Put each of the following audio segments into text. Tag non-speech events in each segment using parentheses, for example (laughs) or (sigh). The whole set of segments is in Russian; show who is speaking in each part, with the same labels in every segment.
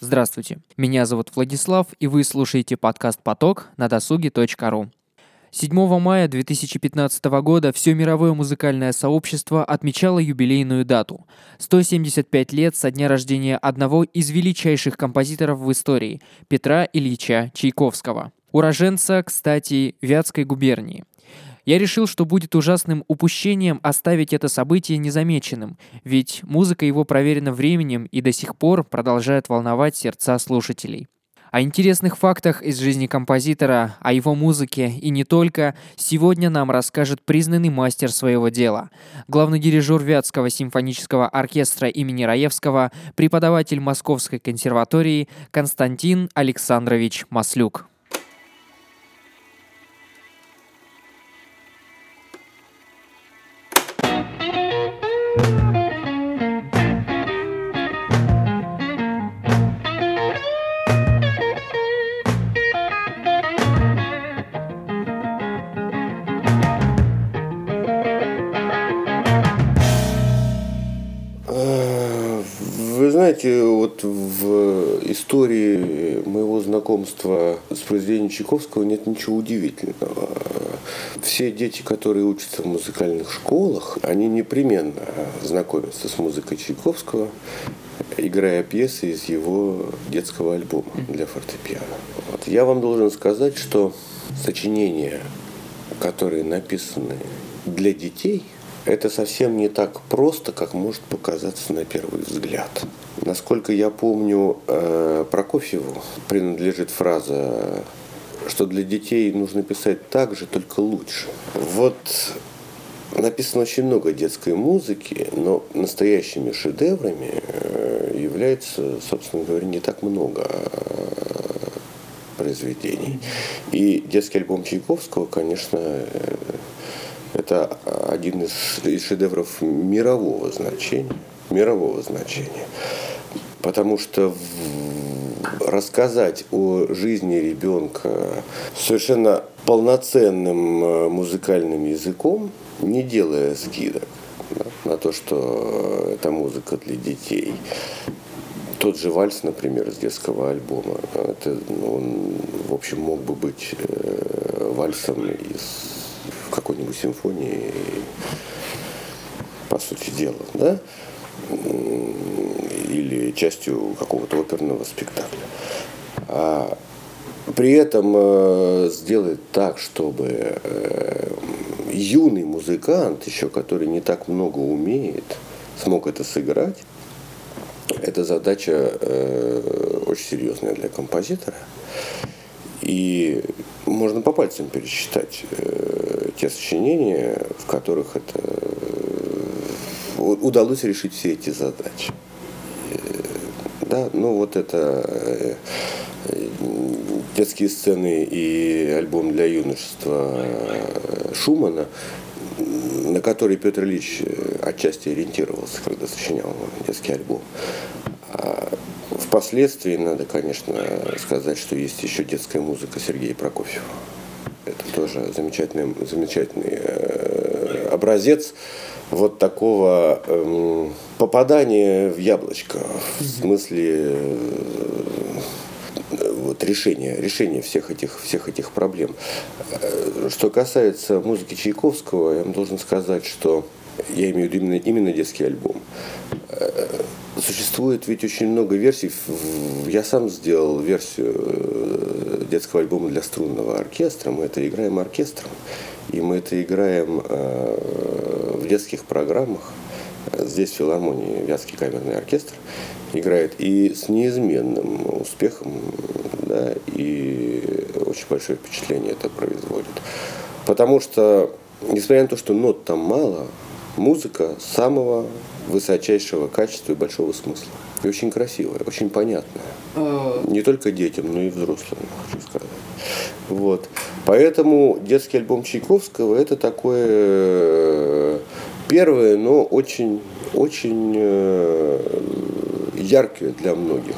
Speaker 1: Здравствуйте, меня зовут Владислав, и вы слушаете подкаст «Поток» на досуге.ру. 7 мая 2015 года все мировое музыкальное сообщество отмечало юбилейную дату – 175 лет со дня рождения одного из величайших композиторов в истории – Петра Ильича Чайковского. Уроженца, кстати, Вятской губернии. Я решил, что будет ужасным упущением оставить это событие незамеченным, ведь музыка его проверена временем и до сих пор продолжает волновать сердца слушателей. О интересных фактах из жизни композитора, о его музыке и не только, сегодня нам расскажет признанный мастер своего дела. Главный дирижер Вятского симфонического оркестра имени Раевского, преподаватель Московской консерватории Константин Александрович Маслюк.
Speaker 2: Знаете, вот в истории моего знакомства с произведением Чайковского нет ничего удивительного. Все дети, которые учатся в музыкальных школах, они непременно знакомятся с музыкой Чайковского, играя пьесы из его детского альбома для фортепиано. Вот. Я вам должен сказать, что сочинения, которые написаны для детей – это совсем не так просто, как может показаться на первый взгляд. Насколько я помню, э, Прокофьеву принадлежит фраза, что для детей нужно писать так же, только лучше. Вот написано очень много детской музыки, но настоящими шедеврами э, является, собственно говоря, не так много э, произведений. И детский альбом Чайковского, конечно, это один из, шедевров мирового значения. Мирового значения. Потому что рассказать о жизни ребенка совершенно полноценным э, музыкальным языком, не делая скидок да, на то, что это музыка для детей. Тот же вальс, например, из детского альбома, это, ну, он, в общем, мог бы быть э, вальсом из какой-нибудь симфонии, по сути дела, да, или частью какого-то оперного спектакля. А при этом э, сделать так, чтобы э, юный музыкант, еще который не так много умеет, смог это сыграть, это задача э, очень серьезная для композитора. И можно по пальцам пересчитать э, те сочинения, в которых это э, удалось решить все эти задачи. Э, да, ну вот это э, детские сцены и альбом для юношества Шумана, на который Петр Ильич отчасти ориентировался, когда сочинял детский альбом. А Впоследствии надо, конечно, сказать, что есть еще детская музыка Сергея Прокофьева. Это тоже замечательный, замечательный э, образец вот такого попадания в яблочко, в смысле э, вот решения, решения всех этих, всех этих проблем. Э, что касается музыки Чайковского, я вам должен сказать, что я имею в виду именно, именно детский альбом. Э, существует ведь очень много версий. Я сам сделал версию детского альбома для струнного оркестра. Мы это играем оркестром. И мы это играем в детских программах. Здесь в филармонии Вятский камерный оркестр играет. И с неизменным успехом, да, и очень большое впечатление это производит. Потому что, несмотря на то, что нот там мало, музыка самого высочайшего качества и большого смысла. И очень красивая, очень понятная. А. Не только детям, но и взрослым, хочу сказать. Вот. Поэтому детский альбом Чайковского это такое э, первое, но очень, очень э, яркое для многих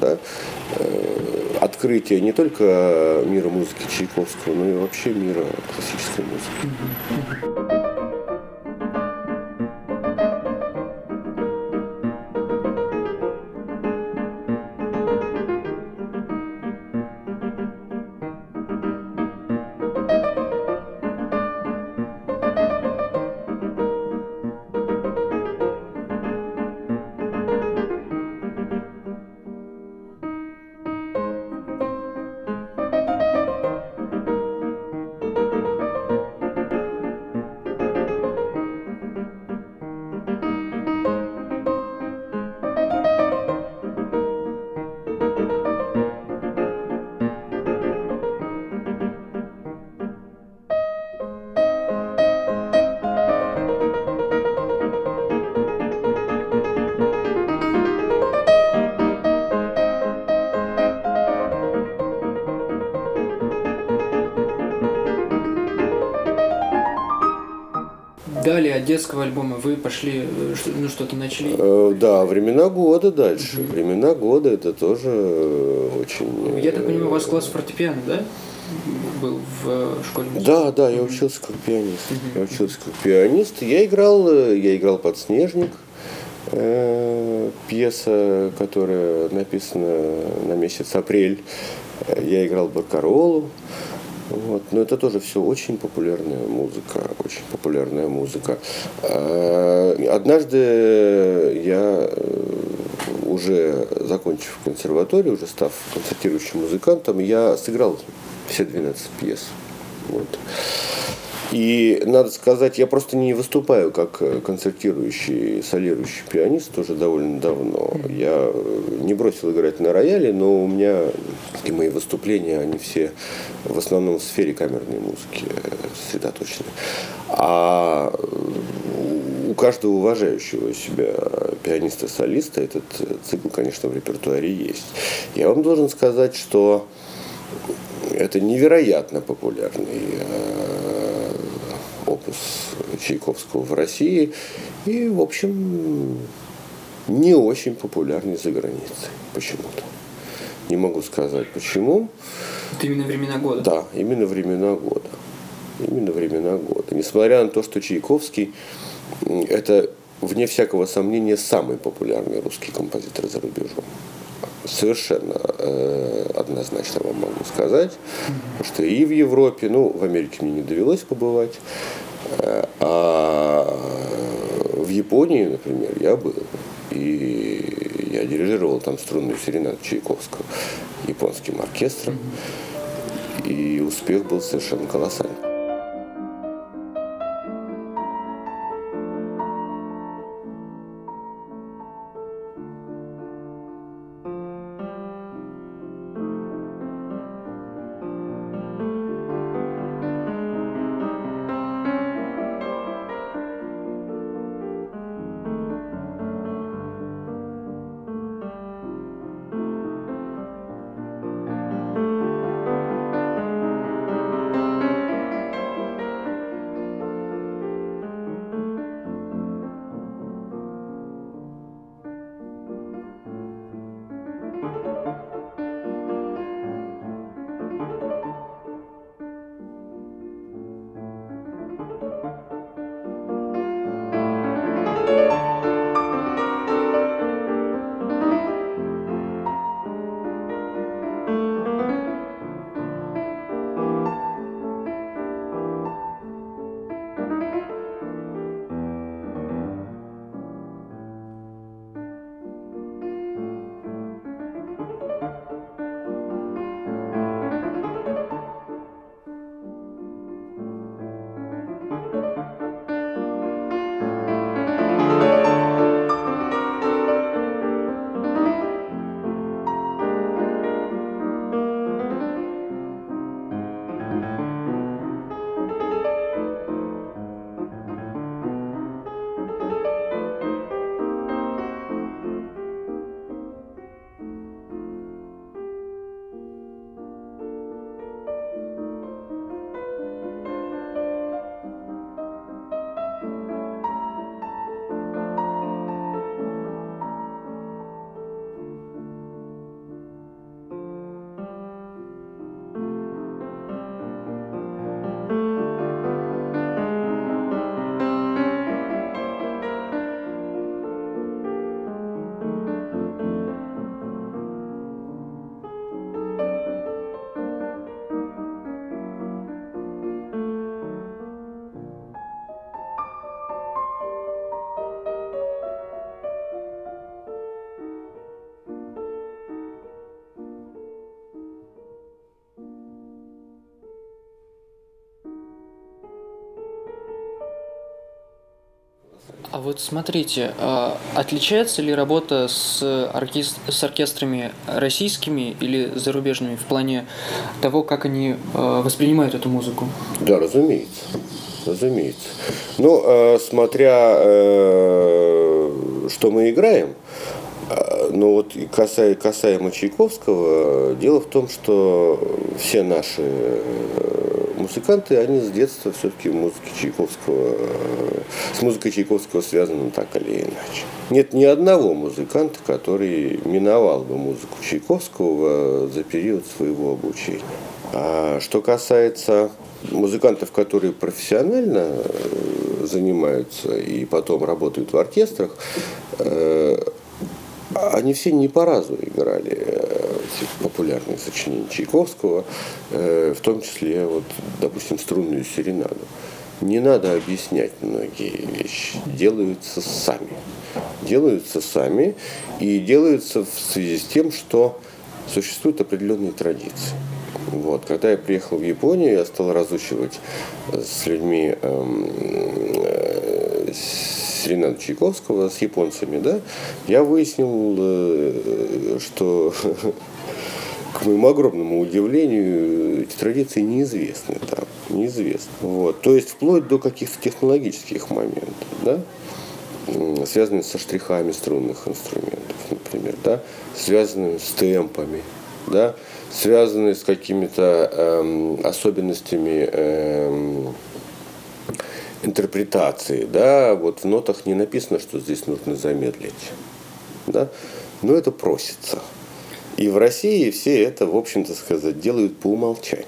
Speaker 2: да, э, открытие не только мира музыки Чайковского, но и вообще мира классической музыки.
Speaker 1: Детского альбома вы пошли, э, ну что-то начали?
Speaker 2: Э, да, времена года дальше. Угу. Времена года это тоже очень...
Speaker 1: Я так понимаю, у вас класс фортепиано, да? был в школе?
Speaker 2: Да, да, я учился как пианист. Я учился как пианист. Я играл, я играл подснежник. Э, пьеса, которая написана на месяц апрель. Я играл Баркаролу. Вот. Но это тоже все очень популярная музыка, очень популярная музыка. Э, однажды я э, уже закончив консерваторию, уже став концертирующим музыкантом, я сыграл все 12 пьес. Вот. И надо сказать, я просто не выступаю как концертирующий, солирующий пианист уже довольно давно. Я не бросил играть на рояле, но у меня и мои выступления, они все в основном в сфере камерной музыки сосредоточены. А у каждого уважающего себя пианиста-солиста этот цикл, конечно, в репертуаре есть. Я вам должен сказать, что это невероятно популярный э, опус Чайковского в России и, в общем, не очень популярный за границей почему-то. Не могу сказать почему.
Speaker 1: Это именно времена года?
Speaker 2: Да, именно времена года. Именно времена года. Несмотря на то, что Чайковский это, вне всякого сомнения, самый популярный русский композитор за рубежом. Совершенно э, однозначно вам могу сказать, что и в Европе, ну, в Америке мне не довелось побывать, а в Японии, например, я был. И я дирижировал там струнную серенаду Чайковского японским оркестром. И успех был совершенно колоссальный.
Speaker 1: А вот смотрите, а отличается ли работа с, оркестр, с оркестрами российскими или зарубежными в плане того, как они а, воспринимают эту музыку?
Speaker 2: Да, разумеется. Разумеется. Ну, э, смотря, э, что мы играем, э, ну вот касаемо, касаемо Чайковского, дело в том, что все наши музыканты, они с детства все-таки музыки Чайковского, с музыкой Чайковского связаны так или иначе. Нет ни одного музыканта, который миновал бы музыку Чайковского за период своего обучения. А что касается музыкантов, которые профессионально э, занимаются и потом работают в оркестрах, э, они все не по разу играли э, популярные сочинения Чайковского, в том числе, вот, допустим, струнную серенаду. Не надо объяснять многие вещи, делаются сами. Делаются сами и делаются в связи с тем, что существуют определенные традиции. Вот. Когда я приехал в Японию, я стал разучивать с людьми эм, э, Рената Чайковского, с японцами, да, я выяснил, э, что (laughs) к моему огромному удивлению, эти традиции неизвестны там, неизвестны. Вот. То есть вплоть до каких-то технологических моментов, да, связанных со штрихами струнных инструментов, например, да, связанными с темпами, да, связанные с какими-то эм, особенностями эм, интерпретации, да, вот в нотах не написано, что здесь нужно замедлить, да, но это просится. И в России все это, в общем-то сказать, делают по умолчанию.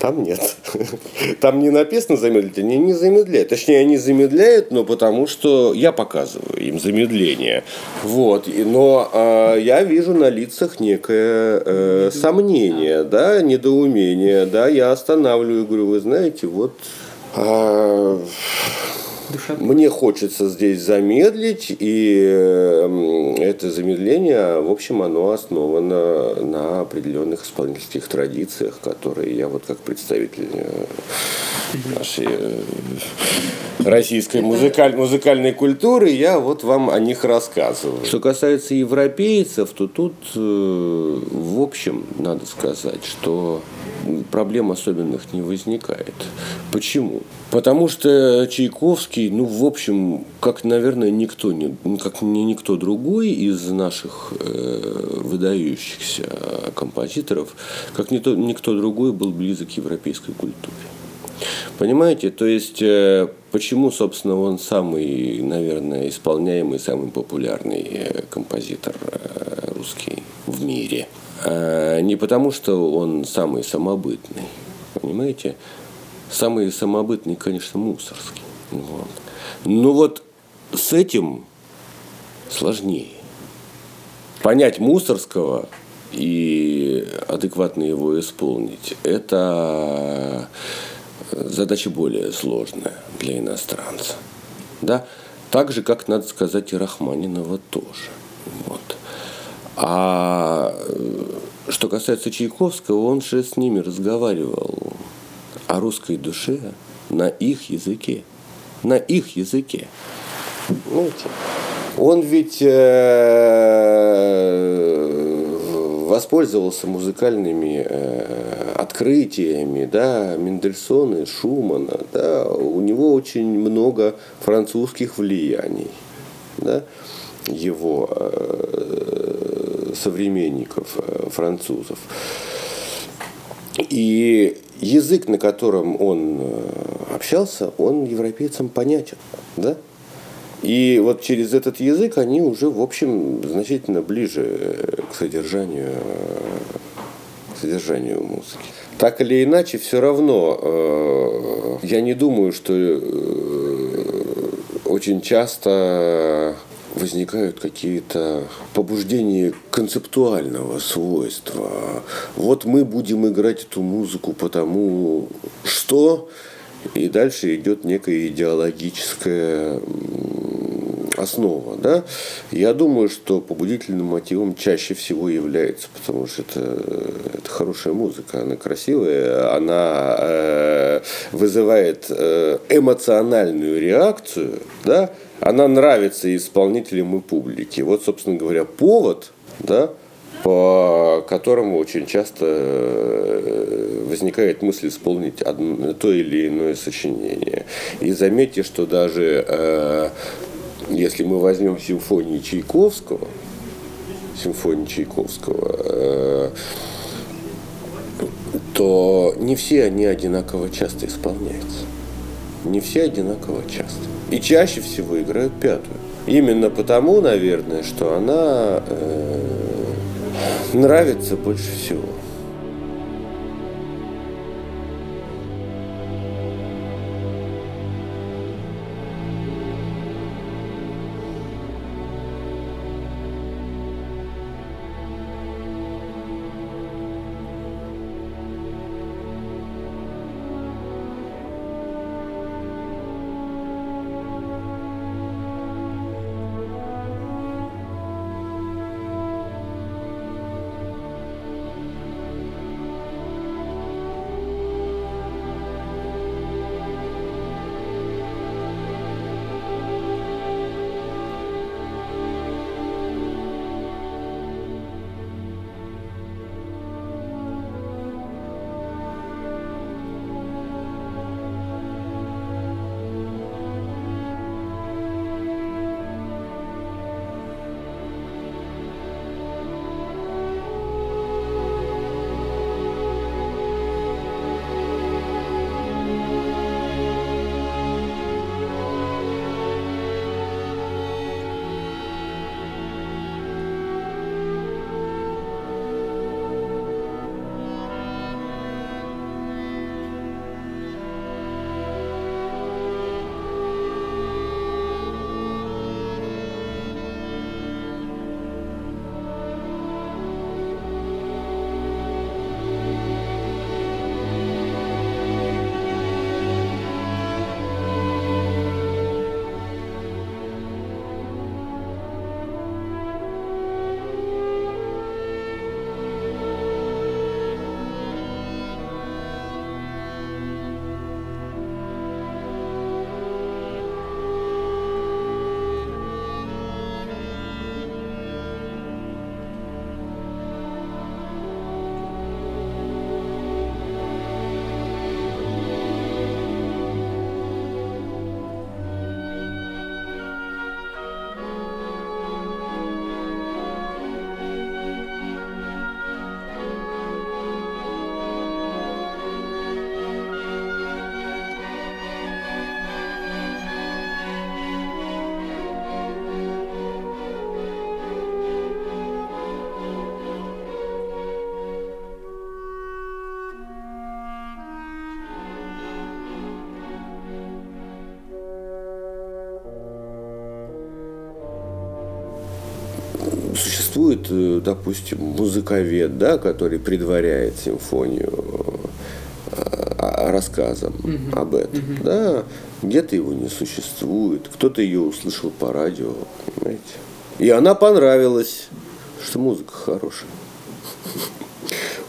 Speaker 2: Там нет. (laughs) Там не написано замедлить, они не замедляют. Точнее, они замедляют, но потому что я показываю им замедление. Вот. Но э, я вижу на лицах некое э, сомнение, да, недоумение. Да, я останавливаю, говорю, вы знаете, вот э, Душа. Мне хочется здесь замедлить, и эм, это замедление, в общем, оно основано на определенных исполнительских традициях, которые я вот как представитель э, нашей э, российской музыкаль, музыкальной культуры, я вот вам о них рассказываю. Что касается европейцев, то тут, э, в общем, надо сказать, что проблем особенных не возникает. Почему? Потому что Чайковский, ну, в общем, как, наверное, никто, не, как не никто другой из наших э, выдающихся композиторов, как никто, никто другой был близок к европейской культуре. Понимаете? То есть, э, почему, собственно, он самый, наверное, исполняемый, самый популярный э, композитор э, русский в мире – не потому, что он самый самобытный, понимаете? Самый самобытный, конечно, Мусорский. Вот. Но вот с этим сложнее. Понять Мусорского и адекватно его исполнить – это задача более сложная для иностранца. Да? Так же, как, надо сказать, и Рахманинова тоже. Вот. А э, что касается Чайковского, он же с ними разговаривал о русской душе на их языке. На их языке. Знаете, он ведь э, воспользовался музыкальными э, открытиями, да, Мендельсона, Шумана, да, у него очень много французских влияний, да, его современников э, французов. И язык, на котором он э, общался, он европейцам понятен. Да? И вот через этот язык они уже, в общем, значительно ближе э, к содержанию, к содержанию музыки. Так или иначе, все равно, я не думаю, что очень часто возникают какие-то побуждения концептуального свойства. Вот мы будем играть эту музыку потому что... И дальше идет некая идеологическая основа. Да? Я думаю, что побудительным мотивом чаще всего является, потому что это, это хорошая музыка, она красивая, она э, вызывает э, эмоциональную реакцию, да, она нравится исполнителям и публике. Вот, собственно говоря, повод, да, по которому очень часто э, возникает мысль исполнить одно, то или иное сочинение. И заметьте, что даже э, если мы возьмем симфонии Чайковского, симфонии Чайковского, э, то не все они одинаково часто исполняются. Не все одинаково часто. И чаще всего играют пятую. Именно потому, наверное, что она э, нравится больше всего. Существует, э, допустим, музыковед, да, который предваряет симфонию э, рассказом угу. об этом, угу. да, где-то его не существует, кто-то ее услышал по радио, понимаете, и она понравилась, что музыка хорошая.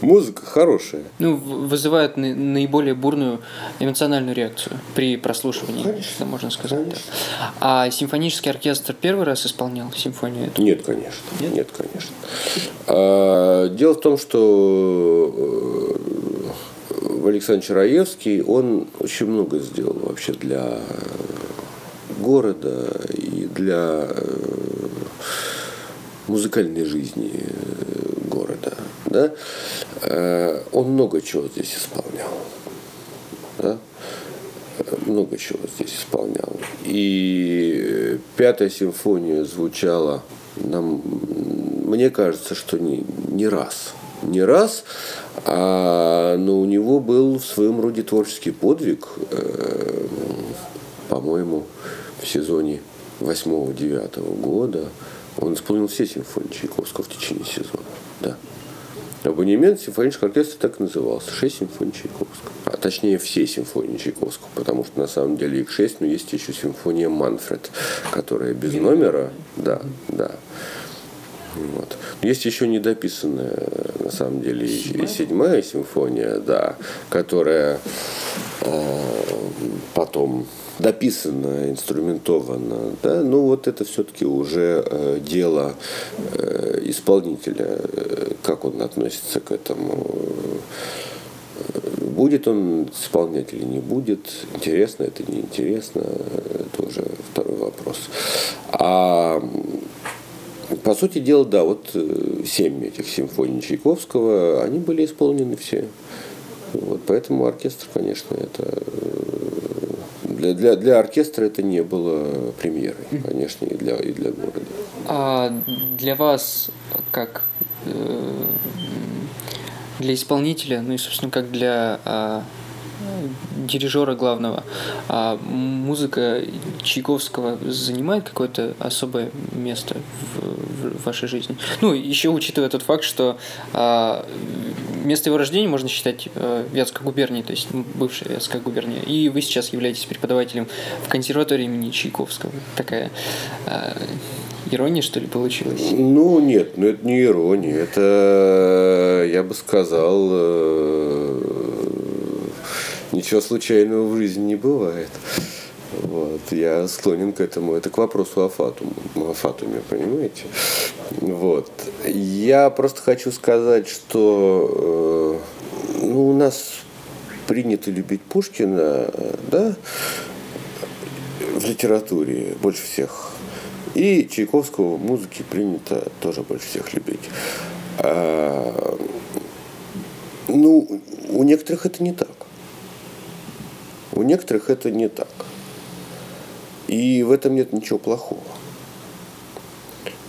Speaker 2: Музыка хорошая.
Speaker 1: Ну, вызывает наиболее бурную эмоциональную реакцию при прослушивании, конечно, можно сказать. Конечно. А симфонический оркестр первый раз исполнял симфонию эту?
Speaker 2: Нет, конечно. Нет, Нет конечно. А, дело в том, что э, Александр Чараевский, он очень много сделал вообще для города и для э, музыкальной жизни города. Да? Э, он много чего здесь исполнял. Да? Много чего здесь исполнял. И пятая симфония звучала нам, мне кажется, что не, не раз. Не раз, а, но у него был в своем роде творческий подвиг, э, по-моему, в сезоне 8-9 года. Он исполнил все симфонии Чайковского в течение сезона. Абонемент симфонического оркестра так и назывался. Шесть симфоний Чайковского. А точнее все симфонии Чайковского, потому что на самом деле их шесть, но есть еще симфония Манфред, которая без номера. Да, да. Вот. Есть еще недописанная, на самом деле, седьмая, седьмая симфония, да, которая э, потом дописано, инструментовано, да, ну вот это все-таки уже э, дело э, исполнителя, э, как он относится к этому. Будет он исполнять или не будет, интересно это, неинтересно, это уже второй вопрос. А по сути дела, да, вот семь этих симфоний Чайковского, они были исполнены все. Вот, поэтому оркестр, конечно, это для, для, для оркестра это не было премьерой, конечно, и для, и для города.
Speaker 1: А для вас, как э, для исполнителя, ну и, собственно, как для а, дирижера главного, а музыка Чайковского занимает какое-то особое место в, в вашей жизни? Ну, еще учитывая тот факт, что а, место его рождения можно считать э, Вятской губернией, то есть бывшая Вятская губерния. И вы сейчас являетесь преподавателем в консерватории имени Чайковского. Такая э, ирония, что ли, получилась?
Speaker 2: Ну, нет, ну это не ирония. Это, я бы сказал, э, ничего случайного в жизни не бывает. Вот, я склонен к этому. Это к вопросу о, фатум, о фатуме, понимаете? Вот. Я просто хочу сказать, что э, ну, у нас принято любить Пушкина, да, в литературе больше всех. И Чайковского в музыке принято тоже больше всех любить. А, ну, у некоторых это не так. У некоторых это не так. И в этом нет ничего плохого.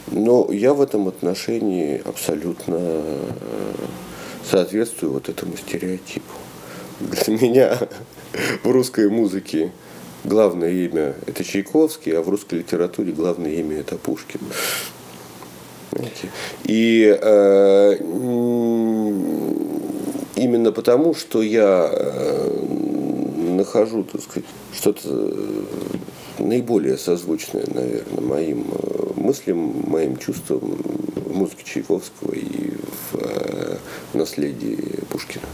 Speaker 2: Но я в этом отношении абсолютно э, соответствую вот этому стереотипу. Для меня в русской музыке главное имя – это Чайковский, а в русской литературе главное имя – это Пушкин. И э, именно потому, что я э, нахожу, так сказать, что-то э, наиболее созвучное, наверное, моим э, мыслям, моим чувствам в музыке Чайковского и в э, наследии Пушкина.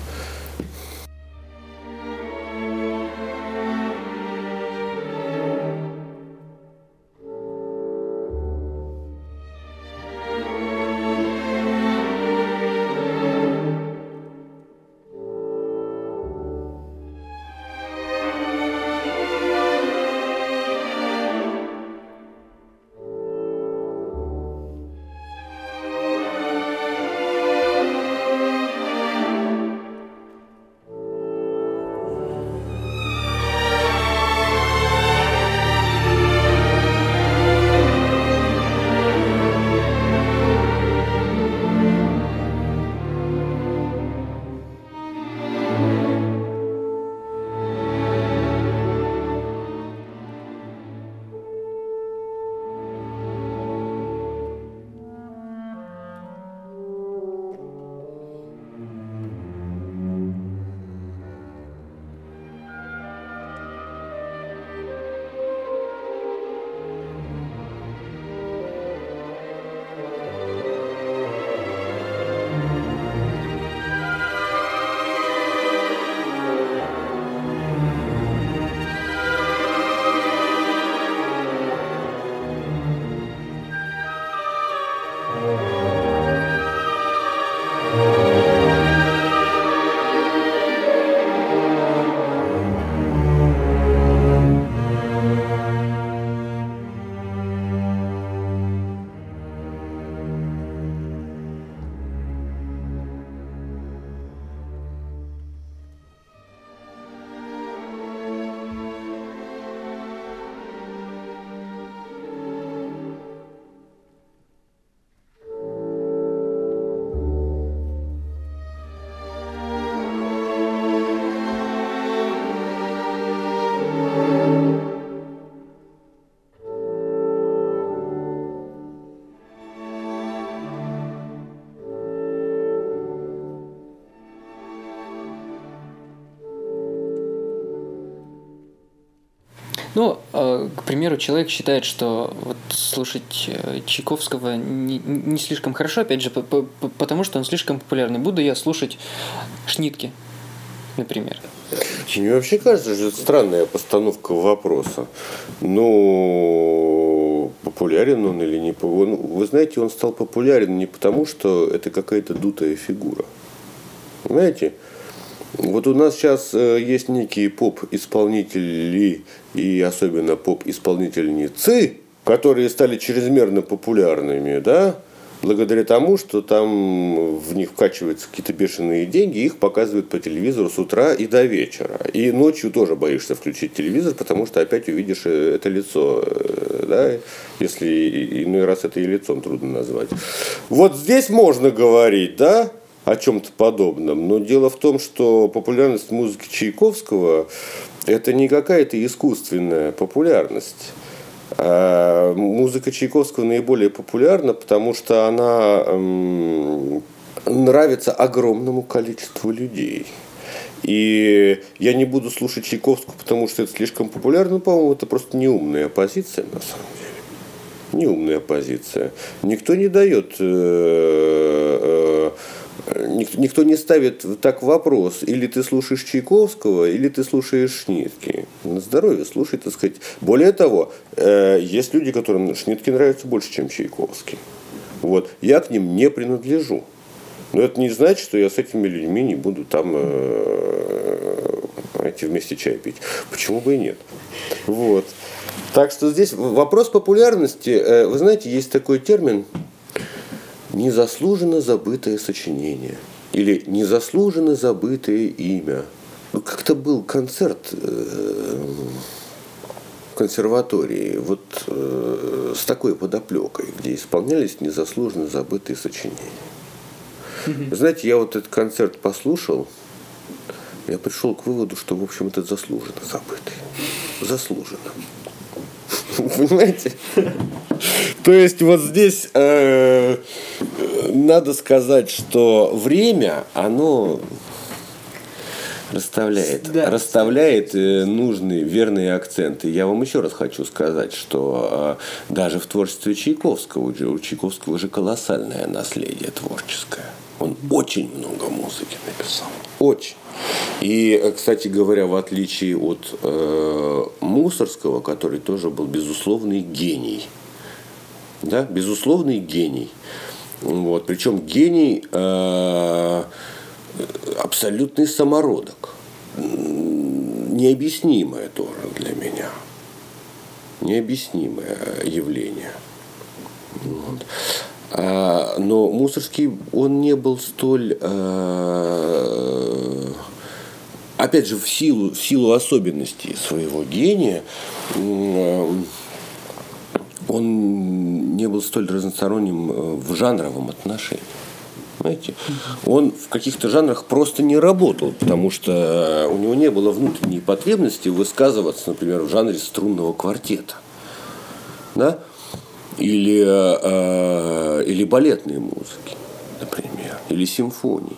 Speaker 1: Ну, э, к примеру, человек считает, что вот слушать э, Чайковского не, не слишком хорошо, опять же, потому что он слишком популярный. Буду я слушать Шнитки, например.
Speaker 2: Мне вообще кажется, что это странная постановка вопроса. Ну, популярен он или не популярен? Вы знаете, он стал популярен не потому, что это какая-то дутая фигура. Понимаете? Вот у нас сейчас э, есть некие поп-исполнители и особенно поп-исполнительницы, которые стали чрезмерно популярными, да, благодаря тому, что там в них вкачиваются какие-то бешеные деньги, их показывают по телевизору с утра и до вечера. И ночью тоже боишься включить телевизор, потому что опять увидишь э, это лицо, э, да, если иной раз это и лицом трудно назвать. Вот здесь можно говорить, да, о чем-то подобном. Но дело в том, что популярность музыки Чайковского – это не какая-то искусственная популярность. А музыка Чайковского наиболее популярна, потому что она эм, нравится огромному количеству людей. И я не буду слушать Чайковского, потому что это слишком популярно, по-моему, это просто неумная позиция на самом деле. Неумная позиция. Никто не дает никто, никто не ставит так вопрос, или ты слушаешь Чайковского, или ты слушаешь Шнитки. На здоровье слушай, так сказать. Более того, э, есть люди, которым Шнитки нравятся больше, чем Чайковский. Вот. Я к ним не принадлежу. Но это не значит, что я с этими людьми не буду там э, эти вместе чай пить. Почему бы и нет? Вот. Так что здесь вопрос популярности. Э, вы знаете, есть такой термин незаслуженно забытое сочинение или незаслуженно забытое имя. Ну, как-то был концерт э, в консерватории вот э, с такой подоплекой, где исполнялись незаслуженно забытые сочинения. Знаете, я вот этот концерт послушал, я пришел к выводу, что, в общем, это заслуженно забытый. Заслуженно. Понимаете? То есть вот здесь э, надо сказать, что время, оно расставляет, да. расставляет э, нужные верные акценты. Я вам еще раз хочу сказать, что э, даже в творчестве Чайковского, у Чайковского уже колоссальное наследие творческое. Он очень много музыки написал. Очень. И, кстати говоря, в отличие от э, Мусорского, который тоже был безусловный гений, да, безусловный гений. Вот, причем гений э, абсолютный самородок. Необъяснимое тоже для меня. Необъяснимое явление. Вот. А, но Мусорский, он не был столь э, опять же, в силу, в силу особенностей своего гения, он не был столь разносторонним э, в жанровом отношении. Понимаете? Он в каких-то жанрах просто не работал, потому что у него не было внутренней потребности высказываться, например, в жанре струнного квартета. Да? Или, э, или балетной музыки, например, или симфонии.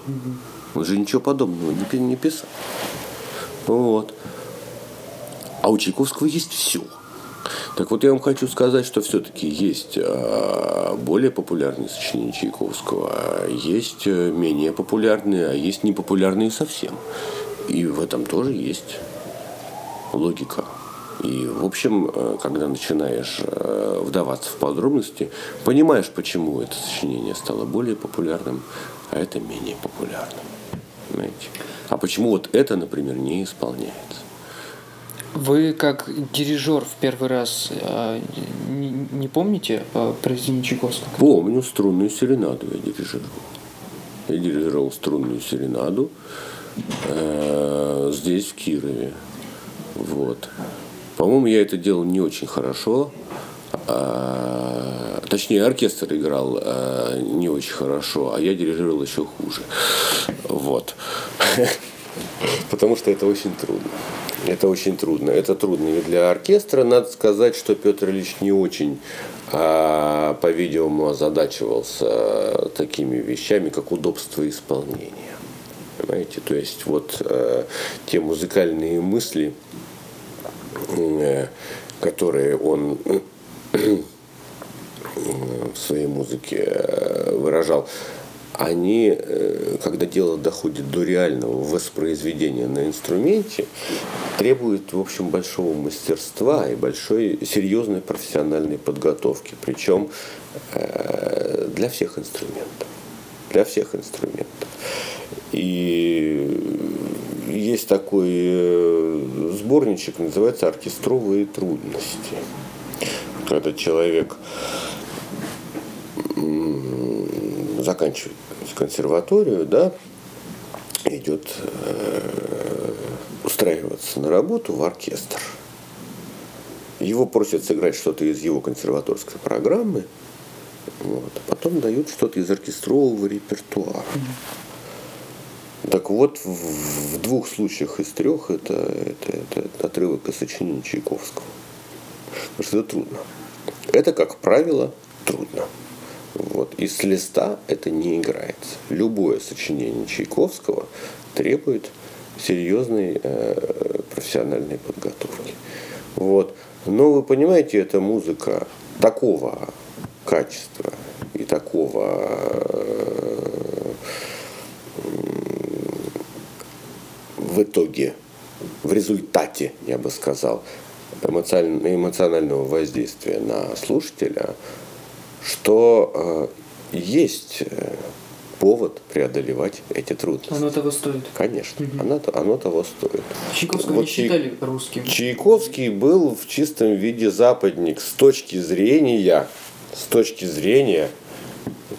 Speaker 2: Он же ничего подобного не, не писал. Вот. А у Чайковского есть все. Так вот, я вам хочу сказать, что все-таки есть а, более популярные сочинения Чайковского, есть э, менее популярные, а есть непопулярные совсем. И в этом тоже есть логика. И, в общем, э, когда начинаешь э, вдаваться в подробности, понимаешь, почему это сочинение стало более популярным, а это менее популярным. Понимаете? А почему вот это, например, не исполняется?
Speaker 1: Вы как дирижер в первый раз э, не, не помните э, произведение Чайковского?
Speaker 2: Помню струнную серенаду я дирижировал. Я дирижировал струнную серенаду э, здесь, в Кирове. Вот. По-моему, я это делал не очень хорошо. А, точнее, оркестр играл а, не очень хорошо, а я дирижировал еще хуже. Вот. (laughs) Потому что это очень трудно. Это очень трудно. Это трудно и для оркестра. Надо сказать, что Петр Ильич не очень, а, по-видимому, озадачивался такими вещами, как удобство исполнения. Понимаете? То есть вот а, те музыкальные мысли, которые он в своей музыке э, выражал, они, э, когда дело доходит до реального воспроизведения на инструменте, требуют, в общем, большого мастерства и большой серьезной профессиональной подготовки. Причем э, для всех инструментов. Для всех инструментов. И есть такой сборничек, называется «Оркестровые трудности» когда человек заканчивает консерваторию, да, идет э, устраиваться на работу в оркестр. Его просят сыграть что-то из его консерваторской программы, вот, а потом дают что-то из оркестрового репертуара. Так вот, в, двух случаях из трех это, это, это, это отрывок из сочинения Чайковского. Потому что это трудно. Это, как правило, трудно. Вот. И с листа это не играется. Любое сочинение Чайковского требует серьезной э, профессиональной подготовки. Вот. Но вы понимаете, это музыка такого качества и такого в итоге, в результате, я бы сказал, эмоционального воздействия на слушателя, что э, есть э, повод преодолевать эти трудности.
Speaker 1: Оно того стоит.
Speaker 2: Конечно, угу. оно, оно того стоит.
Speaker 1: Чайковского вот не считали русским.
Speaker 2: Чайковский был в чистом виде западник с точки зрения, с точки зрения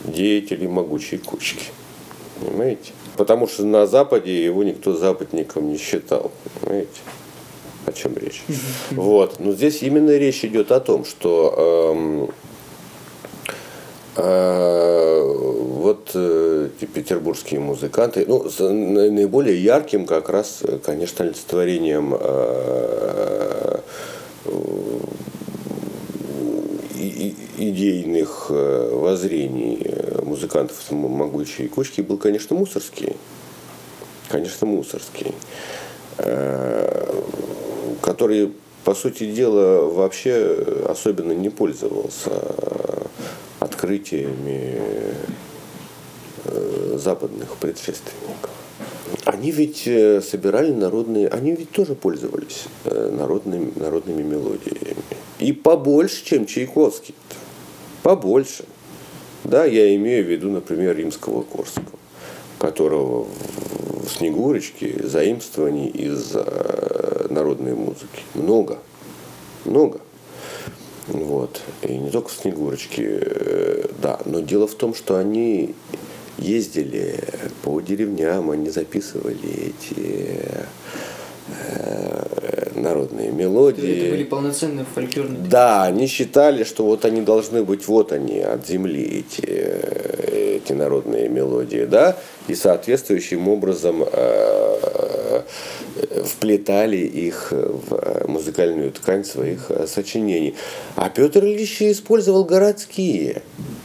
Speaker 2: деятелей могучей кучки. Понимаете? Потому что на Западе его никто западником не считал. Понимаете? О чем речь? Вот. Но здесь именно речь идет о том, что эм, э, вот э, петербургские музыканты, ну, с, наиболее ярким как раз, конечно, олицетворением э, идейных э, воззрений э, музыкантов могучей кучки был, конечно, Мусорский. Конечно, Мусорский. Э, который, по сути дела, вообще особенно не пользовался открытиями западных предшественников. Они ведь собирали народные, они ведь тоже пользовались народными, народными мелодиями. И побольше, чем Чайковский. -то побольше. Да, я имею в виду, например, римского Корского, которого в Снегурочке заимствований из э, народной музыки. Много. Много. Вот. И не только в Снегурочке, э, да. Но дело в том, что они ездили по деревням, они записывали эти Э, народные мелодии.
Speaker 1: Это были полноценные фольклорные.
Speaker 2: Да, они считали, что вот они должны быть, вот они от земли эти, э, эти народные мелодии, да, и соответствующим образом э, вплетали их в музыкальную ткань своих сочинений. А Петр Ильич использовал городские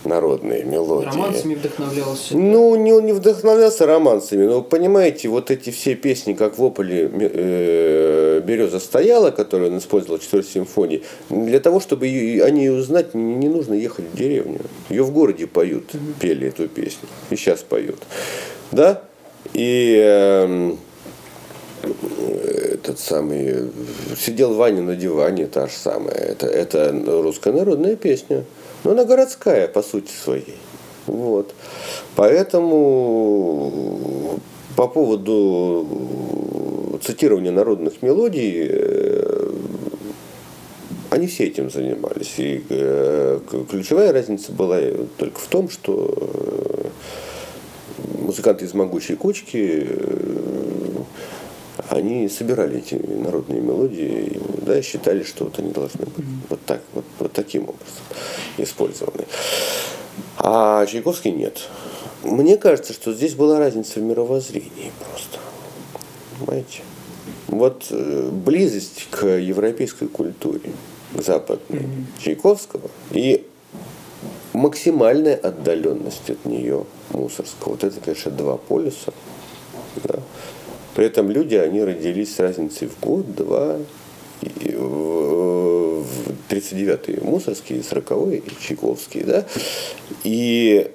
Speaker 2: народные мелодии.
Speaker 1: Романсами вдохновлялся?
Speaker 2: Ну, не, он не вдохновлялся романсами, но понимаете, вот эти все песни, как в ополе э, «Береза стояла», которую он использовал в четвертой симфонии, для того, чтобы о ней узнать, не нужно ехать в деревню. Ее в городе поют, угу. пели эту песню, и сейчас поют. Да? И э, этот самый сидел Ваня на диване, та же самая. Это, это русская народная песня. Но она городская по сути своей. Вот. Поэтому по поводу цитирования народных мелодий э, они все этим занимались. И э, ключевая разница была только в том, что э, музыканты из могучей кучки они собирали эти народные мелодии, да, считали, что вот они должны быть вот так, вот, вот таким образом использованы. А Чайковский нет. Мне кажется, что здесь была разница в мировоззрении просто. Понимаете? Вот э, близость к европейской культуре западной mm-hmm. Чайковского и максимальная отдаленность от нее Мусорского. Вот это, конечно, два полюса. Да. При этом люди, они родились с разницей в год, два, и, в 39-й Мусорский, 40-й Чайковский, да, и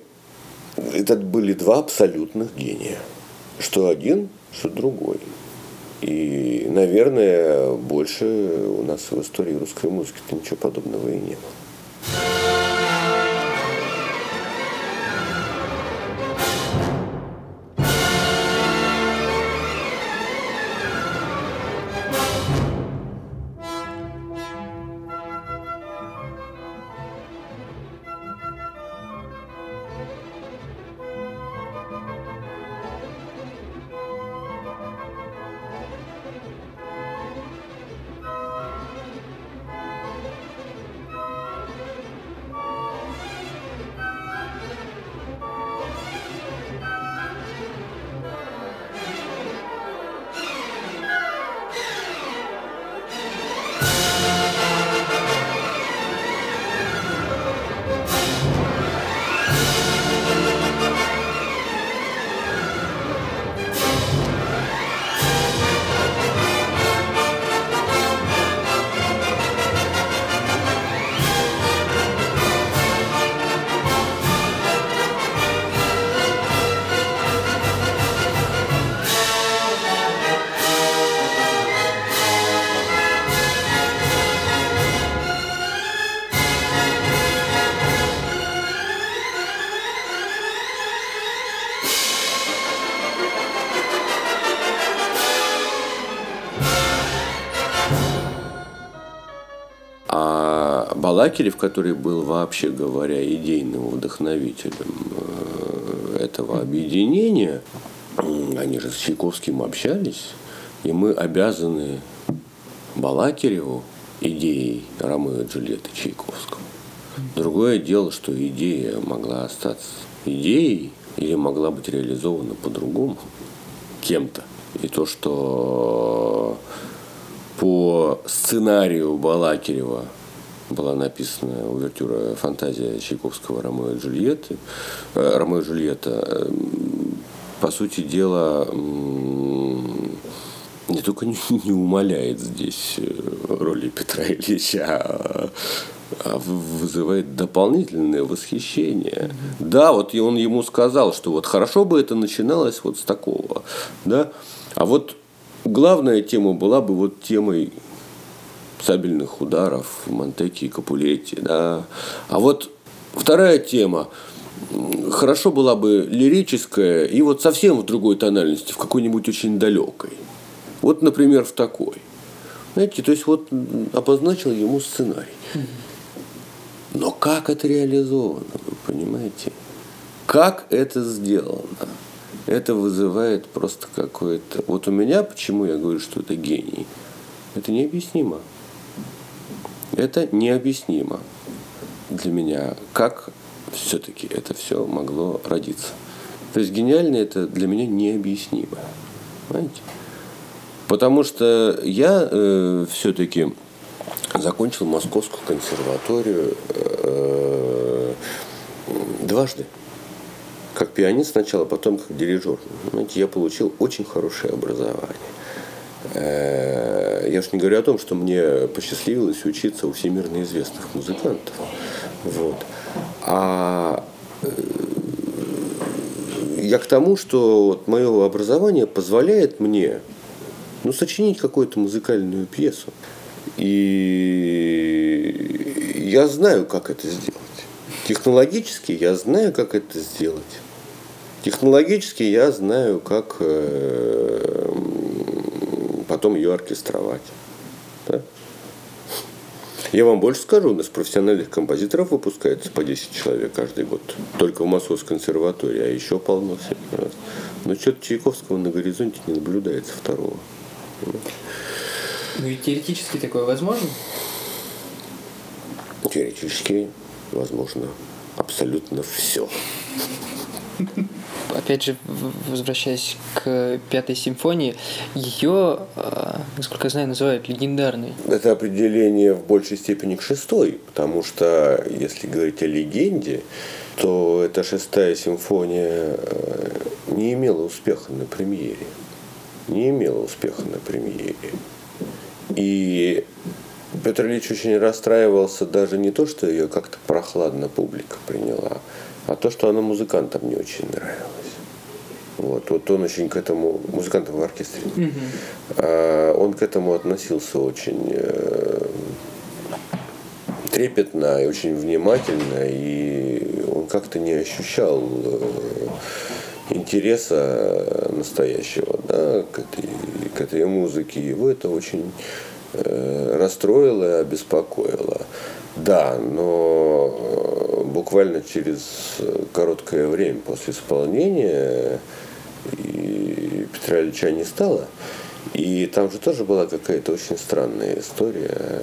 Speaker 2: это были два абсолютных гения, что один, что другой. И, наверное, больше у нас в истории русской музыки ничего подобного и не было. Балакирев, который был, вообще говоря, идейным вдохновителем э, этого объединения, они же с Чайковским общались, и мы обязаны Балакиреву идеей Ромео и Джульетты Чайковского. Другое дело, что идея могла остаться идеей или могла быть реализована по-другому кем-то. И то, что по сценарию Балакирева была написана увертюра «Фантазия Чайковского Ромео и Джульетты», э, Ромео и Джульетта, э, по сути дела, не только не, (laughs) не умаляет здесь э, роли Петра Ильича, а, а вызывает дополнительное восхищение. Mm-hmm. Да, вот и он ему сказал, что вот хорошо бы это начиналось вот с такого, да, а вот главная тема была бы вот темой сабельных ударов Монтеки и Капулетти, да, а вот вторая тема хорошо была бы лирическая и вот совсем в другой тональности, в какой-нибудь очень далекой. Вот, например, в такой. Знаете, то есть вот обозначил ему сценарий. Но как это реализовано, вы понимаете? Как это сделано? Это вызывает просто какое-то... Вот у меня, почему я говорю, что это гений? Это необъяснимо. Это необъяснимо для меня, как все-таки это все могло родиться. То есть гениально это для меня необъяснимо. Понимаете? Потому что я э, все-таки закончил Московскую консерваторию э, дважды. Как пианист сначала, потом как дирижер. Понимаете, я получил очень хорошее образование. Э, я уж не говорю о том, что мне посчастливилось учиться у всемирно известных музыкантов. Вот. А э, я к тому, что вот мое образование позволяет мне ну, сочинить какую-то музыкальную пьесу. И я знаю, как это сделать. Технологически я знаю, как это сделать. Технологически я знаю, как э, потом ее оркестровать. Да? Я вам больше скажу, у нас профессиональных композиторов выпускается по 10 человек каждый год. Только в Московской консерватории, а еще полно всяких Но что-то Чайковского на горизонте не наблюдается второго.
Speaker 1: Ну и теоретически такое возможно?
Speaker 2: Теоретически возможно абсолютно все.
Speaker 1: Опять же, возвращаясь к пятой симфонии, ее, а, насколько я знаю, называют легендарной.
Speaker 2: Это определение в большей степени к шестой, потому что, если говорить о легенде, то эта шестая симфония э, не имела успеха на премьере не имела успеха на премьере. И Петр Ильич очень расстраивался даже не то, что ее как-то прохладно публика приняла, а то, что она музыкантам не очень нравилась. Вот, вот он очень к этому, музыкантам в оркестре, mm-hmm. он к этому относился очень э, трепетно и очень внимательно, и он как-то не ощущал э, интереса настоящего да, к, этой, к этой музыке. Его это очень э, расстроило и обеспокоило. Да, но э, буквально через короткое время после исполнения Петра Ильича не стало. И там же тоже была какая-то очень странная история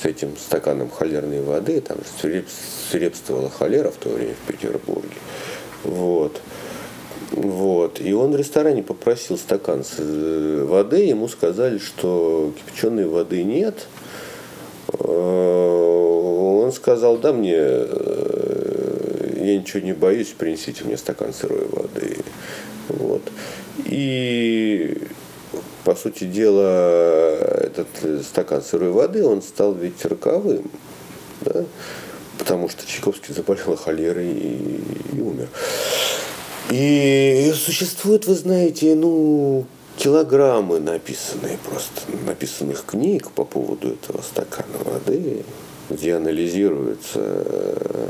Speaker 2: с этим стаканом холерной воды. Там же свирепствовала холера в то время в Петербурге. Вот. Вот. И он в ресторане попросил стакан э, воды, ему сказали, что кипяченой воды нет. Сказал, да, мне, э, я ничего не боюсь, принесите мне стакан сырой воды. Вот. И по сути дела, этот стакан сырой воды, он стал ведь роковым. Да? Потому что Чайковский заболел холерой и, и умер. И существует, вы знаете, ну, килограммы написанные просто, написанных книг по поводу этого стакана воды, где анализируется э,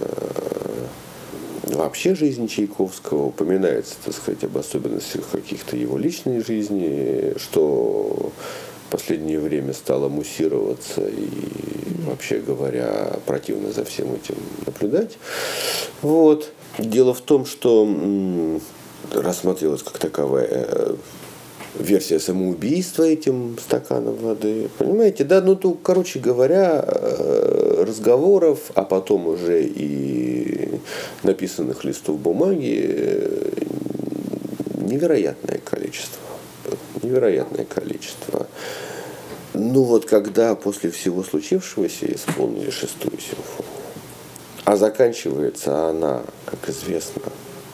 Speaker 2: вообще жизнь Чайковского, упоминается, так сказать, об особенностях каких-то его личной жизни, что в последнее время стало муссироваться и, вообще говоря, противно за всем этим наблюдать. Вот. Дело в том, что рассматривалась как таковая э, версия самоубийства этим стаканом воды. Понимаете, да, ну то, короче говоря, э, разговоров, а потом уже и написанных листов бумаги э, невероятное количество. Невероятное количество. Ну вот когда после всего случившегося исполнили шестую симфонию, а заканчивается она, как известно,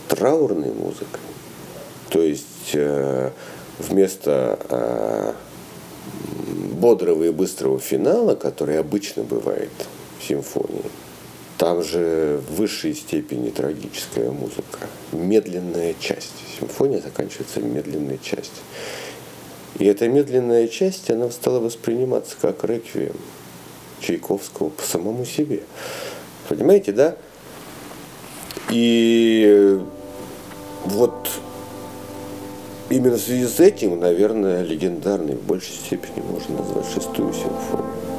Speaker 2: траурной музыкой, то есть э, вместо э, бодрого и быстрого финала, который обычно бывает симфонии, там же в высшей степени трагическая музыка. Медленная часть. Симфония заканчивается медленной частью. И эта медленная часть, она стала восприниматься как реквием Чайковского по самому себе. Понимаете, да? И вот именно в связи с этим, наверное, легендарной в большей степени можно назвать шестую симфонию.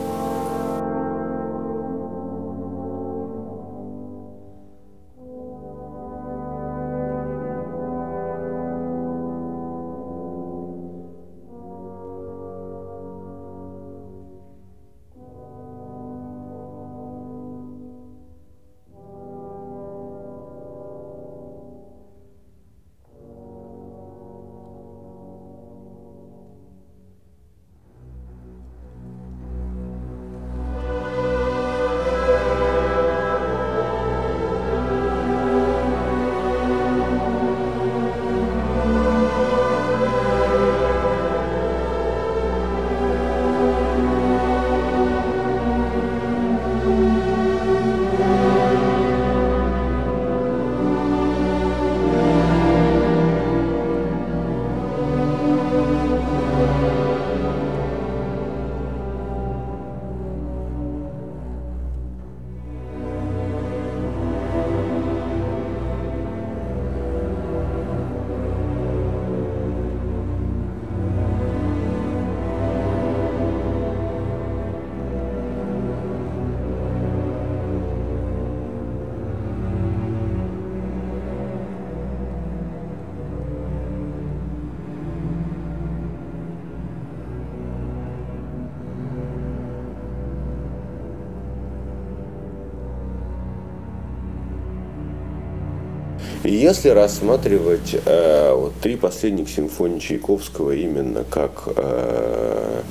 Speaker 2: Если рассматривать э, вот три последних симфонии Чайковского именно как э,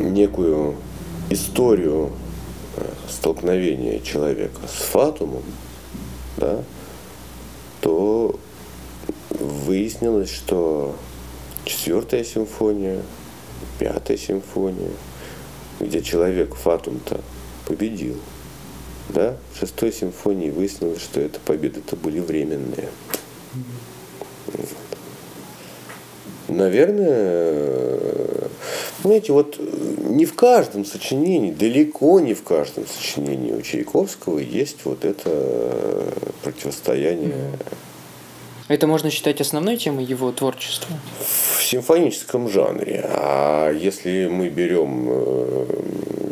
Speaker 2: некую историю э, столкновения человека с фатумом, да, то выяснилось, что четвертая симфония, пятая симфония, где человек фатум-то победил – да, в шестой симфонии выяснилось, что это победы-то были временные. Вот. Наверное, понимаете, вот не в каждом сочинении, далеко не в каждом сочинении у Чайковского есть вот это противостояние.
Speaker 1: Это можно считать основной темой его творчества?
Speaker 2: В симфоническом жанре. А если мы берем э,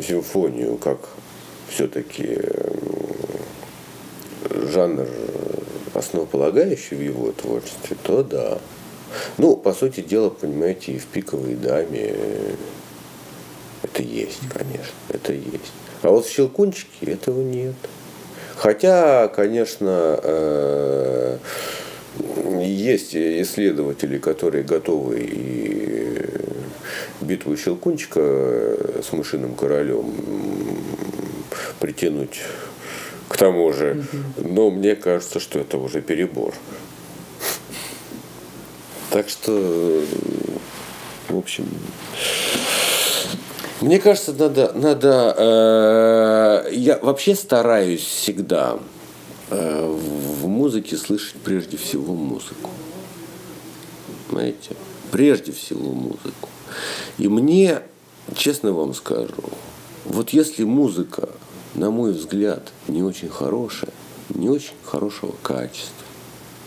Speaker 2: симфонию как все-таки жанр основополагающий в его творчестве, то да. Ну, по сути дела, понимаете, и в пиковой даме это есть, конечно, это есть. А вот в щелкунчике этого нет. Хотя, конечно, э, есть исследователи, которые готовы и битву Щелкунчика с мышиным королем притянуть к тому же. Но мне кажется, что это уже перебор. Так что, в общем, мне кажется, надо, надо, э, я вообще стараюсь всегда э, в музыке слышать прежде всего музыку, знаете, прежде всего музыку. И мне, честно вам скажу, вот если музыка на мой взгляд, не очень хорошая, не очень хорошего качества.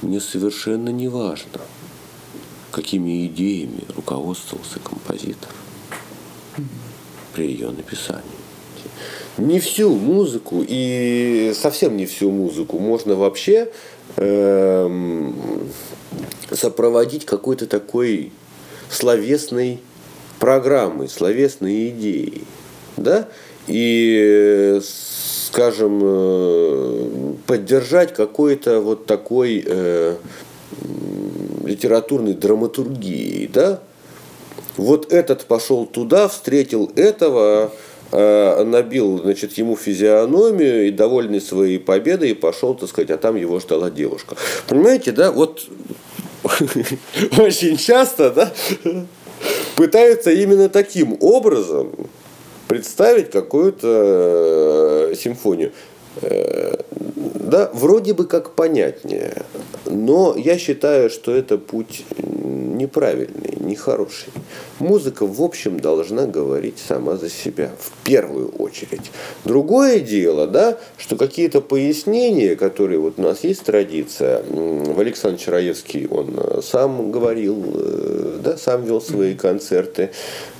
Speaker 2: Мне совершенно не важно, какими идеями руководствовался композитор. при ее написании. Не всю музыку и совсем не всю музыку можно вообще э, сопроводить какой-то такой словесной программой, словесной идеей. Да? И, скажем, э, поддержать какой-то вот такой э, литературной драматургией. Да? Вот этот пошел туда, встретил этого, э, набил значит, ему физиономию и довольный своей победой пошел, так сказать, а там его ждала девушка. Понимаете, да, вот (laughs) очень часто, да, пытаются именно таким образом представить какую-то э, симфонию. Э, да, вроде бы как понятнее, но я считаю, что это путь неправильный, нехороший. Музыка, в общем, должна говорить сама за себя, в первую очередь. Другое дело, да, что какие-то пояснения, которые вот у нас есть традиция, в Александр Чараевский, он э, сам говорил, э, да, сам вел свои концерты.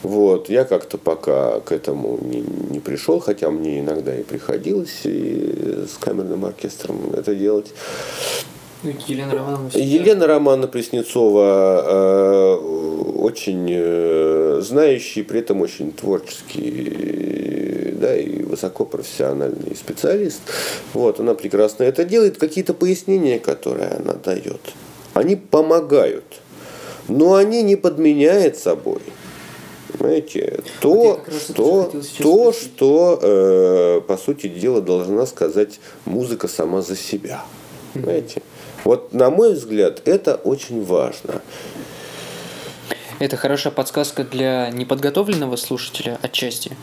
Speaker 2: Вот. Я как-то пока к этому не, не пришел, хотя мне иногда и приходилось и с камерным оркестром это делать.
Speaker 1: Елена Романовна.
Speaker 2: Елена Романовна Преснецова э, очень э, знающий, при этом очень творческий, да, и высокопрофессиональный специалист. Вот, она прекрасно это делает. Какие-то пояснения, которые она дает, они помогают, но они не подменяют собой. Понимаете, то, вот что, то, что э, по сути дела должна сказать музыка сама за себя. Понимаете? Вот, на мой взгляд, это очень важно.
Speaker 1: Это хорошая подсказка для неподготовленного слушателя отчасти.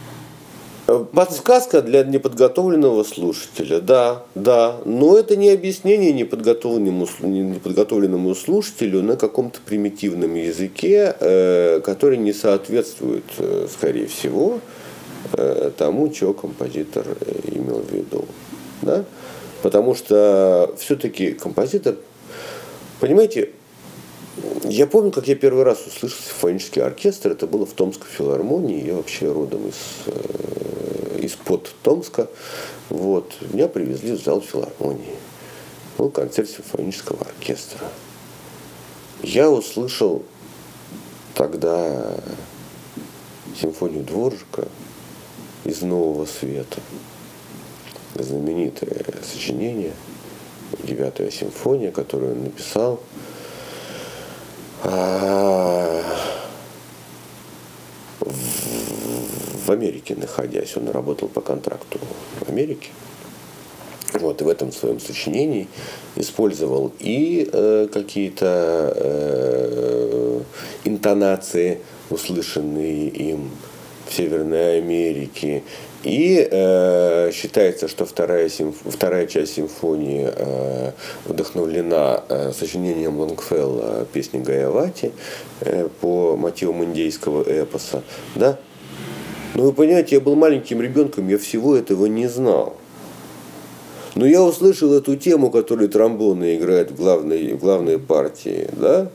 Speaker 2: Подсказка для неподготовленного слушателя, да, да. Но это не объяснение неподготовленному, неподготовленному слушателю на каком-то примитивном языке, э, который не соответствует, э, скорее всего, э, тому, что композитор имел в виду. Да? Потому что все-таки композитор, понимаете, я помню, как я первый раз услышал симфонический оркестр, это было в Томской филармонии, я вообще родом из, э, из-под Томска. Вот. Меня привезли в зал филармонии. Был концерт симфонического оркестра. Я услышал тогда симфонию Дворжика из Нового Света знаменитое сочинение, девятая симфония, которую он написал. А, в Америке находясь, он работал по контракту в Америке. Вот, и в этом своем сочинении использовал и э, какие-то э, интонации, услышанные им в Северной Америке, и э, считается, что вторая, симф... вторая часть симфонии э, вдохновлена э, сочинением Лонгфелла песни Гаявати э, по мотивам индейского эпоса. Да? Но вы понимаете, я был маленьким ребенком, я всего этого не знал. Но я услышал эту тему, которую тромбоны играют в главной, в главной партии, да?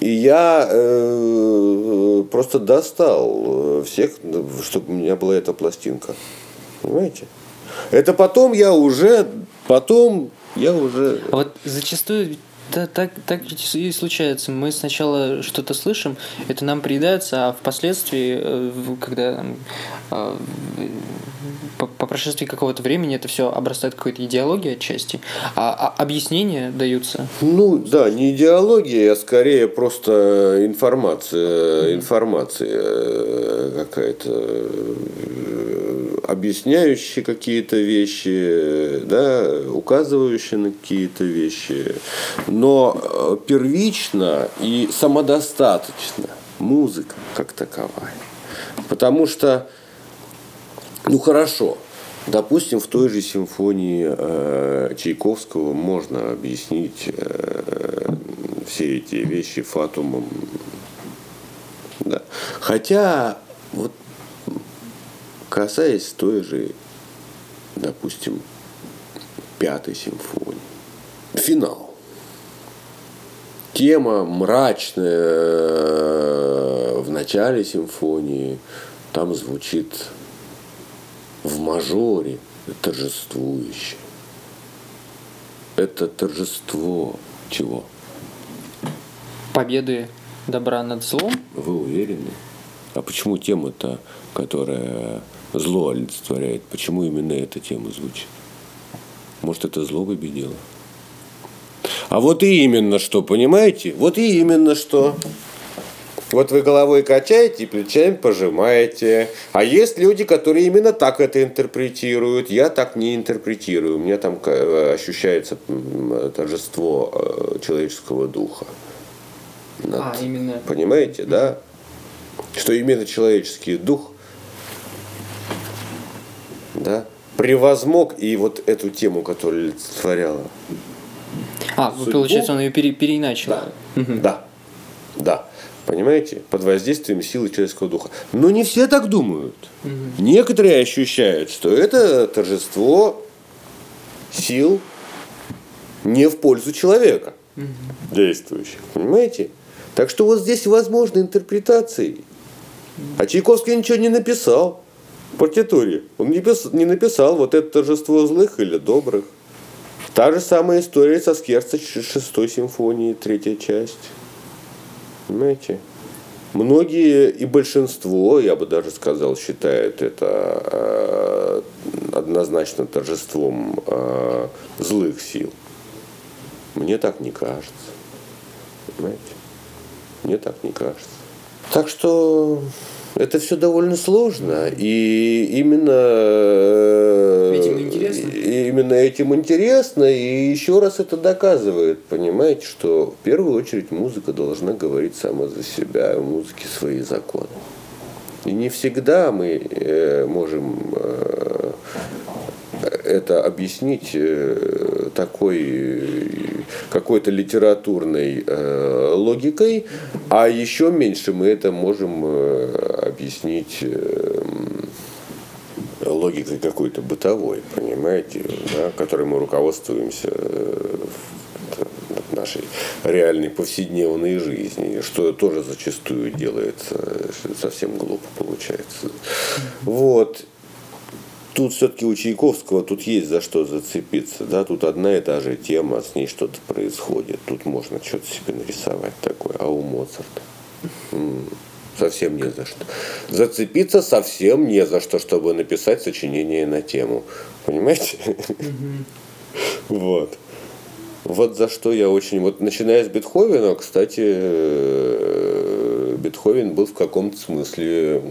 Speaker 2: И я э, просто достал всех, чтобы у меня была эта пластинка. Понимаете? Это потом я уже, потом я уже...
Speaker 1: А вот зачастую да, так, так и случается. Мы сначала что-то слышим, это нам приедается, а впоследствии, э, когда э, по, по прошествии какого-то времени это все обрастает какой-то идеологией отчасти, а, а объяснения даются.
Speaker 2: Ну да, не идеология, а скорее просто информация, информация э, какая-то объясняющая какие-то вещи, да, указывающие на какие-то вещи, но э, первично и самодостаточно музыка как таковая. Потому что ну хорошо, допустим, в той же симфонии э, Чайковского можно объяснить э, все эти вещи фатумом. Да. Хотя, вот касаясь той же, допустим, пятой симфонии, финал. Тема мрачная э, в начале симфонии, там звучит в мажоре торжествующе. Это торжество чего?
Speaker 1: Победы добра над злом?
Speaker 2: Вы уверены? А почему тема-то, которая зло олицетворяет, почему именно эта тема звучит? Может, это зло победило? А вот и именно что, понимаете? Вот и именно что. Вот вы головой качаете и плечами пожимаете. А есть люди, которые именно так это интерпретируют. Я так не интерпретирую. У меня там э, ощущается торжество э, человеческого духа.
Speaker 1: Над, а, именно.
Speaker 2: Понимаете, да? Что именно человеческий дух да, превозмог и вот эту тему, которую олицетворяла.
Speaker 1: А, судьбу. получается, он ее пере, переиначил.
Speaker 2: Да. Угу. да. Да. Понимаете? Под воздействием силы человеческого духа. Но не все так думают. Угу. Некоторые ощущают, что это торжество сил не в пользу человека угу. действующих. Понимаете? Так что вот здесь возможны интерпретации. А Чайковский ничего не написал в партитуре. Он не, пис, не написал вот это торжество злых или добрых. Та же самая история со Скерца шестой симфонии, третья часть. Понимаете? Многие и большинство, я бы даже сказал, считают это э, однозначно торжеством э, злых сил. Мне так не кажется. Понимаете? Мне так не кажется. Так что это все довольно сложно. И именно
Speaker 1: э, этим интересно.
Speaker 2: Именно этим интересно. И еще раз это доказывает, понимаете, что в первую очередь музыка должна говорить сама за себя, у музыки свои законы. И не всегда мы э, можем э, это объяснить такой какой-то литературной э, логикой, а еще меньше мы это можем э, объяснить логикой какой-то бытовой, понимаете, да, которой мы руководствуемся нашей реальной повседневной жизни, что тоже зачастую делается совсем глупо получается. Вот тут все-таки у Чайковского тут есть за что зацепиться. Да? Тут одна и та же тема, с ней что-то происходит. Тут можно что-то себе нарисовать такое. А у Моцарта? Совсем не за что. Зацепиться совсем не за что, чтобы написать сочинение на тему. Понимаете? Вот. Вот за что я очень... Вот начиная с Бетховена, кстати, э, Бетховен был в каком-то смысле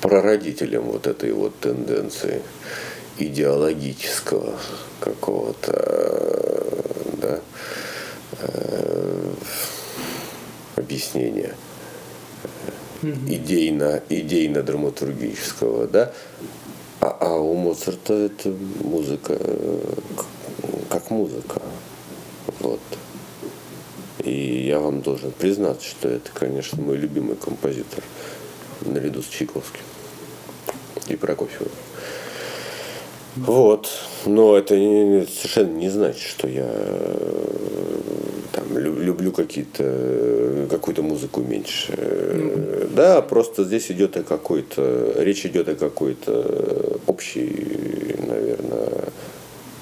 Speaker 2: прародителем вот этой вот тенденции идеологического какого-то да, э, объяснения идейно, идейно-драматургического, да, а, а у Моцарта это музыка э, как музыка. Вот. И я вам должен признаться, что это, конечно, мой любимый композитор наряду с Чайковским и Прокофьевым. Вот. Но это совершенно не значит, что я там, люблю какие-то, какую-то музыку меньше. Да, просто здесь идет о какой-то, речь идет о какой-то общей,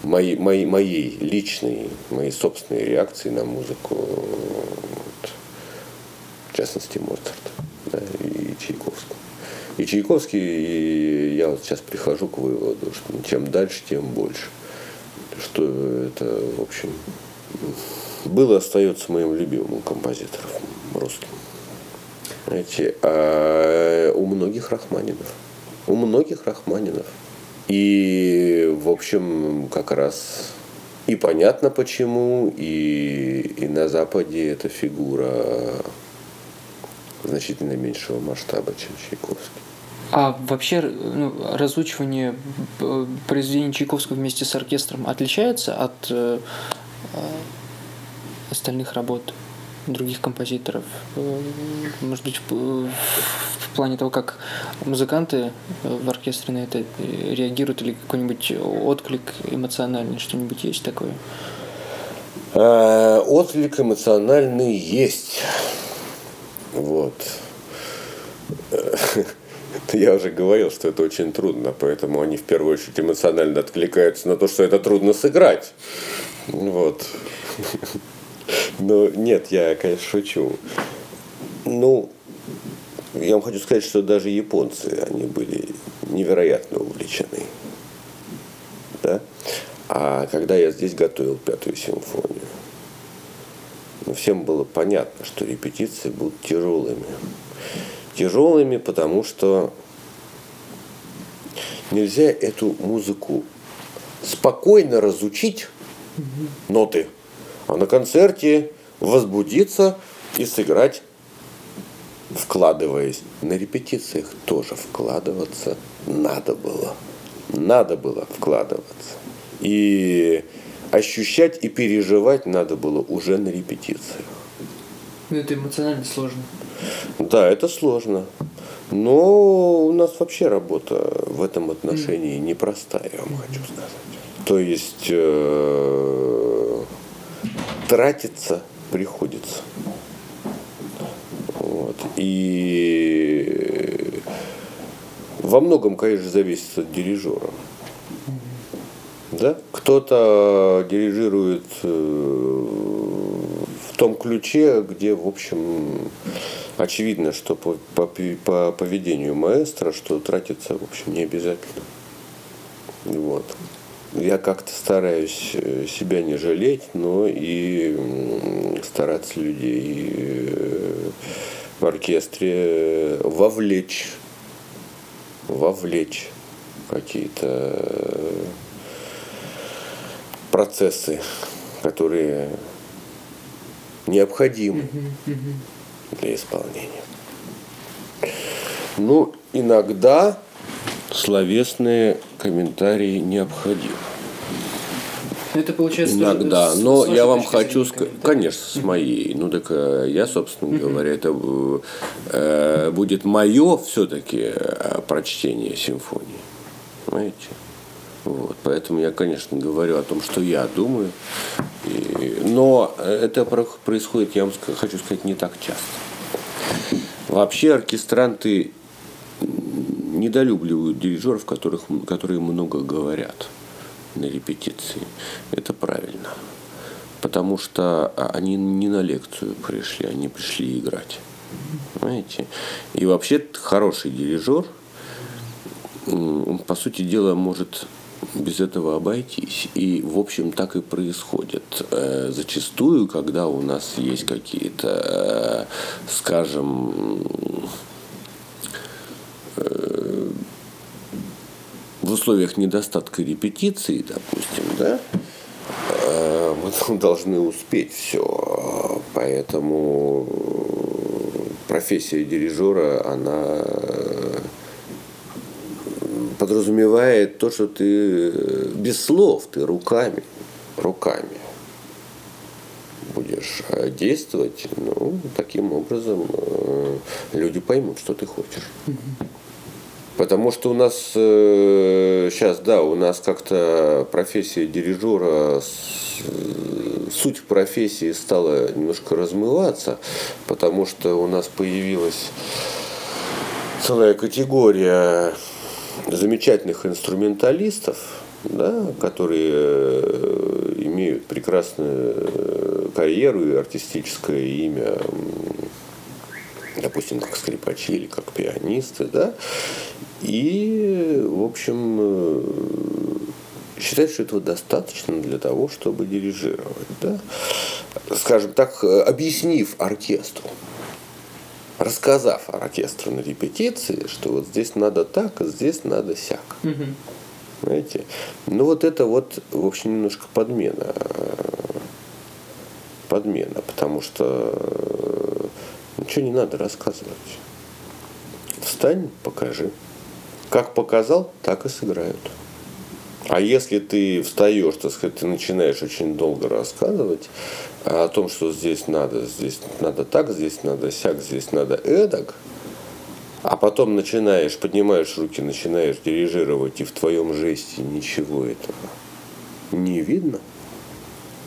Speaker 2: моей, моей, моей личной, моей собственной реакции на музыку, вот, в частности, Моцарт да, и Чайковский. И Чайковский, и я вот сейчас прихожу к выводу, что чем дальше, тем больше. Что это, в общем, было остается моим любимым композитором русским. Знаете, а у многих Рахманинов. У многих Рахманинов. И, в общем, как раз и понятно почему, и, и на Западе эта фигура значительно меньшего масштаба, чем Чайковский.
Speaker 1: А вообще ну, разучивание э, произведений Чайковского вместе с оркестром отличается от э, э остальных работ? Других композиторов? Э, может быть, в плане того, как музыканты в оркестре на это реагируют, или какой-нибудь отклик эмоциональный, что-нибудь есть такое?
Speaker 2: Э, отклик эмоциональный есть. Вот. (laughs) Я уже говорил, что это очень трудно, поэтому они в первую очередь эмоционально откликаются на то, что это трудно сыграть. Вот. (laughs) Но нет, я, конечно, шучу. Ну, я вам хочу сказать, что даже японцы, они были невероятно увлечены. Да? А когда я здесь готовил пятую симфонию, ну, всем было понятно, что репетиции будут тяжелыми. Тяжелыми, потому что нельзя эту музыку спокойно разучить ноты, на концерте возбудиться и сыграть, вкладываясь. На репетициях тоже вкладываться надо было. Надо было вкладываться. И ощущать и переживать надо было уже на репетициях.
Speaker 1: Ну, это эмоционально сложно.
Speaker 2: Да, это сложно. Но у нас вообще работа в этом отношении непростая, я вам хочу сказать. То есть э, тратиться приходится. Вот. И во многом, конечно, зависит от дирижера. Да? Кто-то дирижирует э, в том ключе, где, в общем, очевидно, что по, по, по поведению маэстро, что тратится, в общем, не обязательно. Вот. Я как-то стараюсь э, себя не жалеть, но и стараться людей э, в оркестре вовлечь, вовлечь какие-то процессы, которые необходимы для исполнения. Ну, иногда словесные комментарии необходимы.
Speaker 1: Это получается
Speaker 2: Иногда, с, но с я вам хочу сказать, конечно, с моей. Ну так э, я, собственно говоря, это э, будет мое все-таки э, прочтение симфонии, понимаете? Вот, поэтому я, конечно, говорю о том, что я думаю. И, но это происходит, я вам хочу сказать, не так часто. Вообще оркестранты недолюбливают дирижеров, которых, которые много говорят на репетиции. Это правильно. Потому что они не на лекцию пришли, они пришли играть. Понимаете? И вообще хороший дирижер, по сути дела, может без этого обойтись. И, в общем, так и происходит. Э, зачастую, когда у нас есть какие-то, э, скажем, в условиях недостатка репетиции, допустим, да, мы (laughs) должны успеть все. Поэтому профессия дирижера, она подразумевает то, что ты э, без слов, ты руками, руками будешь э, действовать, ну, таким образом э, люди поймут, что ты хочешь. Потому что у нас сейчас, да, у нас как-то профессия дирижера, суть профессии стала немножко размываться, потому что у нас появилась целая категория замечательных инструменталистов, да, которые э, имеют прекрасную э, карьеру и артистическое имя, допустим, как скрипачи или как пианисты, да, и, в общем, э, считают, что этого достаточно для того, чтобы дирижировать, да, скажем так, объяснив оркестру, рассказав оркестру на репетиции, что вот здесь надо так, а здесь надо сяк. Угу. Знаете? Ну вот это вот, в общем, немножко подмена. Подмена, потому что ничего не надо рассказывать. Встань, покажи. Как показал, так и сыграют. А если ты встаешь, так сказать, ты начинаешь очень долго рассказывать о том, что здесь надо, здесь надо так, здесь надо сяк, здесь надо эдак, а потом начинаешь, поднимаешь руки, начинаешь дирижировать, и в твоем жесте ничего этого не видно,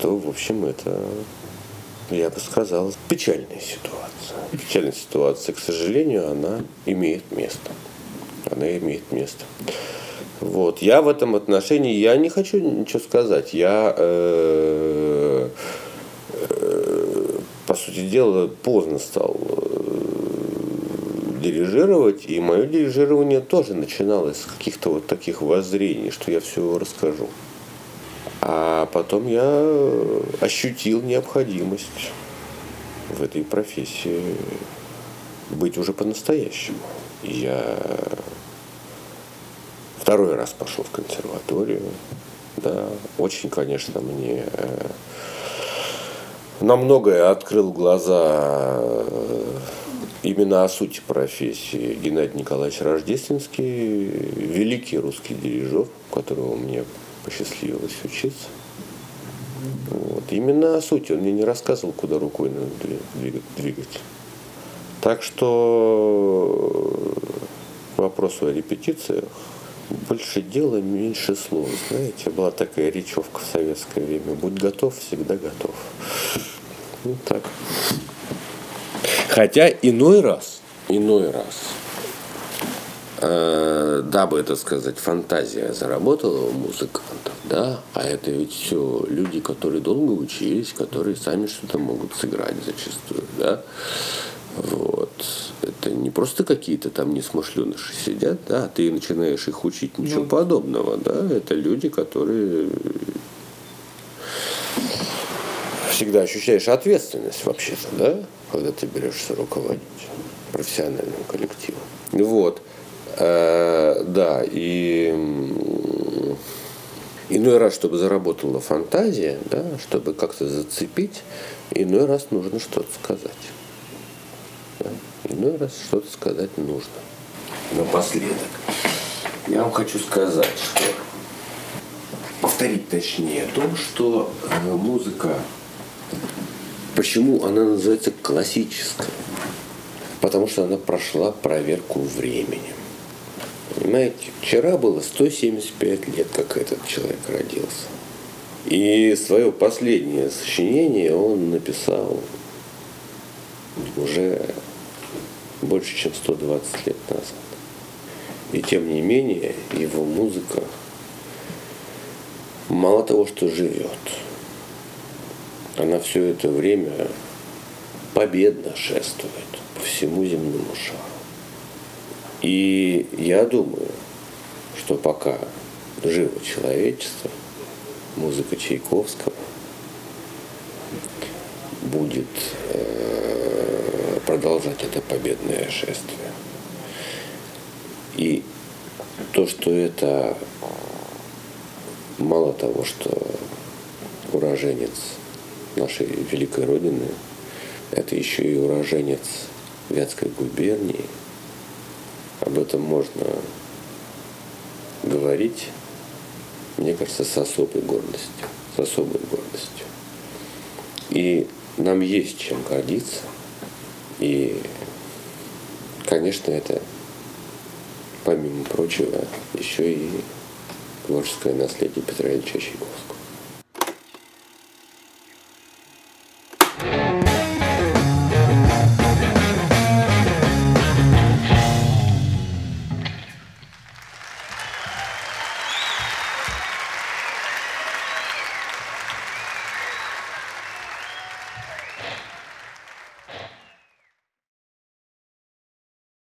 Speaker 2: то, в общем, это, я бы сказал, печальная ситуация. Печальная ситуация, к сожалению, она имеет место. Она имеет место. Вот. Я в этом отношении, я не хочу ничего сказать. Я, э, э, по сути дела, поздно стал э, дирижировать, и мое дирижирование тоже начиналось с каких-то вот таких воззрений, что я все расскажу. А потом я ощутил необходимость в этой профессии быть уже по-настоящему. Я второй раз пошел в консерваторию. Да, очень, конечно, мне э, на многое открыл глаза э, именно о сути профессии Геннадий Николаевич Рождественский, великий русский дирижер, которого мне посчастливилось учиться. Вот. Именно о сути. Он мне не рассказывал, куда рукой надо двигать. Так что к вопросу о репетициях больше дела, меньше слов. Знаете, была такая речевка в советское время. Будь готов, всегда готов. Ну так. Хотя иной раз, иной раз, э, дабы, это сказать, фантазия заработала у музыкантов, да, а это ведь все люди, которые долго учились, которые сами что-то могут сыграть зачастую, да, вот. Это не просто какие-то там несмышленыши сидят, да, а ты начинаешь их учить, ничего ну, подобного, да, это люди, которые всегда ощущаешь ответственность вообще-то, да, когда ты берешься руководить профессиональным коллективом. Вот. Э, да, и иной раз, чтобы заработала фантазия, да, чтобы как-то зацепить, иной раз нужно что-то сказать. Да? Иной раз что-то сказать нужно. Напоследок. Я вам хочу сказать, что повторить точнее то, что э, музыка Почему она называется классической? Потому что она прошла проверку временем. Понимаете, вчера было 175 лет, как этот человек родился. И свое последнее сочинение он написал уже больше, чем 120 лет назад. И тем не менее, его музыка мало того, что живет, она все это время победно шествует по всему земному шару. И я думаю, что пока живо человечество, музыка Чайковского будет э, продолжать это победное шествие. И то, что это мало того, что уроженец нашей великой Родины. Это еще и уроженец Вятской губернии. Об этом можно говорить, мне кажется, с особой гордостью. С особой гордостью. И нам есть чем гордиться. И, конечно, это, помимо прочего, еще и творческое наследие Петра Ильича Чайковского.